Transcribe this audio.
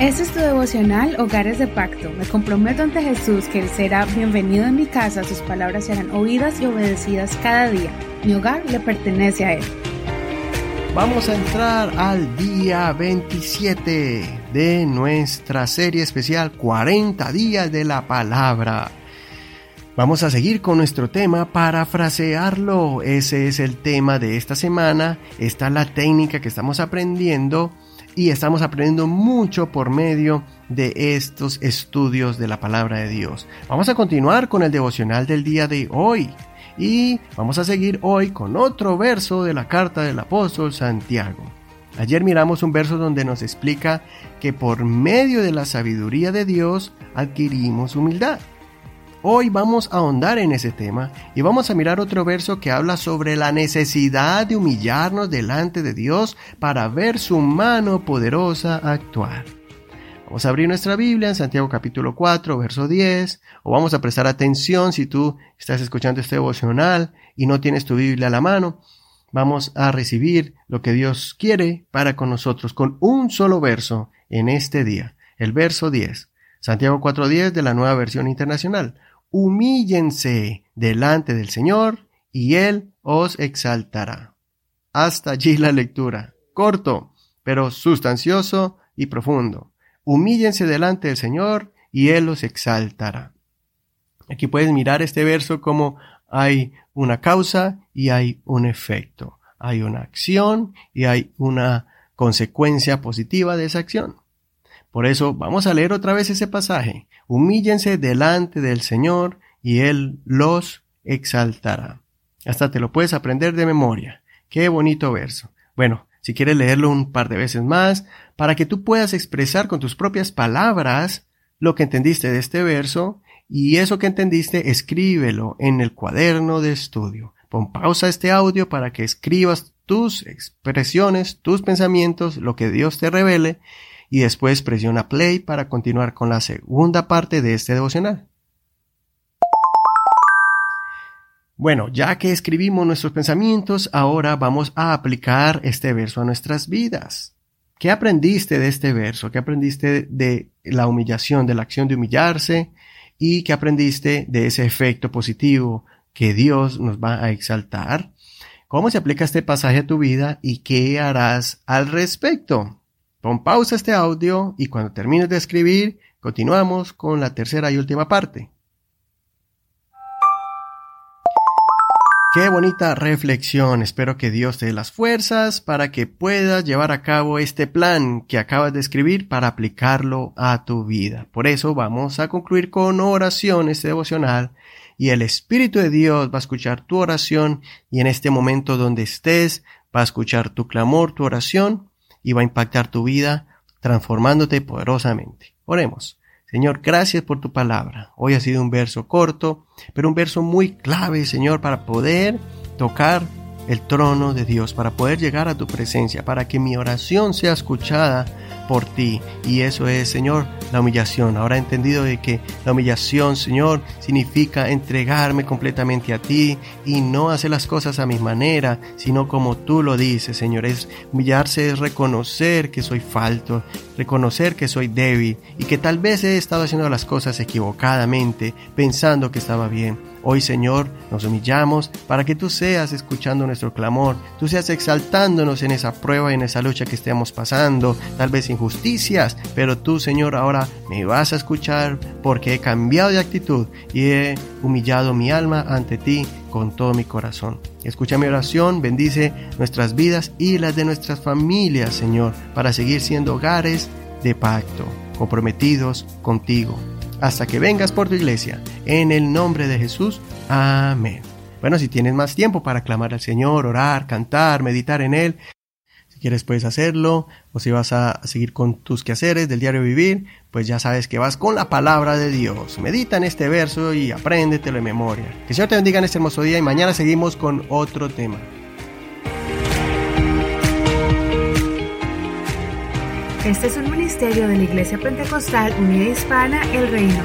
Este es tu devocional Hogares de Pacto. Me comprometo ante Jesús que Él será bienvenido en mi casa, sus palabras serán oídas y obedecidas cada día. Mi hogar le pertenece a Él. Vamos a entrar al día 27 de nuestra serie especial 40 días de la palabra. Vamos a seguir con nuestro tema, parafrasearlo. Ese es el tema de esta semana. Esta es la técnica que estamos aprendiendo y estamos aprendiendo mucho por medio de estos estudios de la palabra de Dios. Vamos a continuar con el devocional del día de hoy y vamos a seguir hoy con otro verso de la carta del apóstol Santiago. Ayer miramos un verso donde nos explica que por medio de la sabiduría de Dios adquirimos humildad. Hoy vamos a ahondar en ese tema y vamos a mirar otro verso que habla sobre la necesidad de humillarnos delante de Dios para ver su mano poderosa actuar. Vamos a abrir nuestra Biblia en Santiago capítulo 4, verso 10, o vamos a prestar atención si tú estás escuchando este devocional y no tienes tu Biblia a la mano. Vamos a recibir lo que Dios quiere para con nosotros con un solo verso en este día, el verso 10. Santiago 4.10 de la nueva versión internacional humíllense delante del Señor y Él os exaltará. Hasta allí la lectura. Corto, pero sustancioso y profundo. Humíllense delante del Señor y Él os exaltará. Aquí puedes mirar este verso como hay una causa y hay un efecto. Hay una acción y hay una consecuencia positiva de esa acción. Por eso vamos a leer otra vez ese pasaje. Humíllense delante del Señor y Él los exaltará. Hasta te lo puedes aprender de memoria. Qué bonito verso. Bueno, si quieres leerlo un par de veces más, para que tú puedas expresar con tus propias palabras lo que entendiste de este verso, y eso que entendiste, escríbelo en el cuaderno de estudio. Pon pausa este audio para que escribas tus expresiones, tus pensamientos, lo que Dios te revele, y después presiona play para continuar con la segunda parte de este devocional. Bueno, ya que escribimos nuestros pensamientos, ahora vamos a aplicar este verso a nuestras vidas. ¿Qué aprendiste de este verso? ¿Qué aprendiste de la humillación, de la acción de humillarse? ¿Y qué aprendiste de ese efecto positivo que Dios nos va a exaltar? ¿Cómo se aplica este pasaje a tu vida y qué harás al respecto? Pon pausa este audio y cuando termines de escribir, continuamos con la tercera y última parte. Qué bonita reflexión. Espero que Dios te dé las fuerzas para que puedas llevar a cabo este plan que acabas de escribir para aplicarlo a tu vida. Por eso vamos a concluir con oración este devocional y el Espíritu de Dios va a escuchar tu oración y en este momento donde estés va a escuchar tu clamor, tu oración y va a impactar tu vida transformándote poderosamente. Oremos. Señor, gracias por tu palabra. Hoy ha sido un verso corto, pero un verso muy clave, Señor, para poder tocar el trono de Dios, para poder llegar a tu presencia, para que mi oración sea escuchada por ti. Y eso es, Señor, la humillación. Ahora he entendido de que la humillación, Señor, significa entregarme completamente a ti y no hacer las cosas a mi manera, sino como tú lo dices, Señor. Es humillarse, es reconocer que soy falto, reconocer que soy débil y que tal vez he estado haciendo las cosas equivocadamente, pensando que estaba bien. Hoy, Señor, nos humillamos para que tú seas escuchando nuestro clamor, tú seas exaltándonos en esa prueba y en esa lucha que estemos pasando, tal vez injusticias, pero tú, Señor, ahora me vas a escuchar porque he cambiado de actitud y he humillado mi alma ante ti con todo mi corazón. Escucha mi oración, bendice nuestras vidas y las de nuestras familias, Señor, para seguir siendo hogares de pacto, comprometidos contigo hasta que vengas por tu iglesia. En el nombre de Jesús. Amén. Bueno, si tienes más tiempo para clamar al Señor, orar, cantar, meditar en Él, si quieres puedes hacerlo, o si vas a seguir con tus quehaceres del diario vivir, pues ya sabes que vas con la palabra de Dios. Medita en este verso y apréndetelo de memoria. Que el Señor te bendiga en este hermoso día y mañana seguimos con otro tema. Este es un ministerio de la Iglesia Pentecostal Unida Hispana El Reino.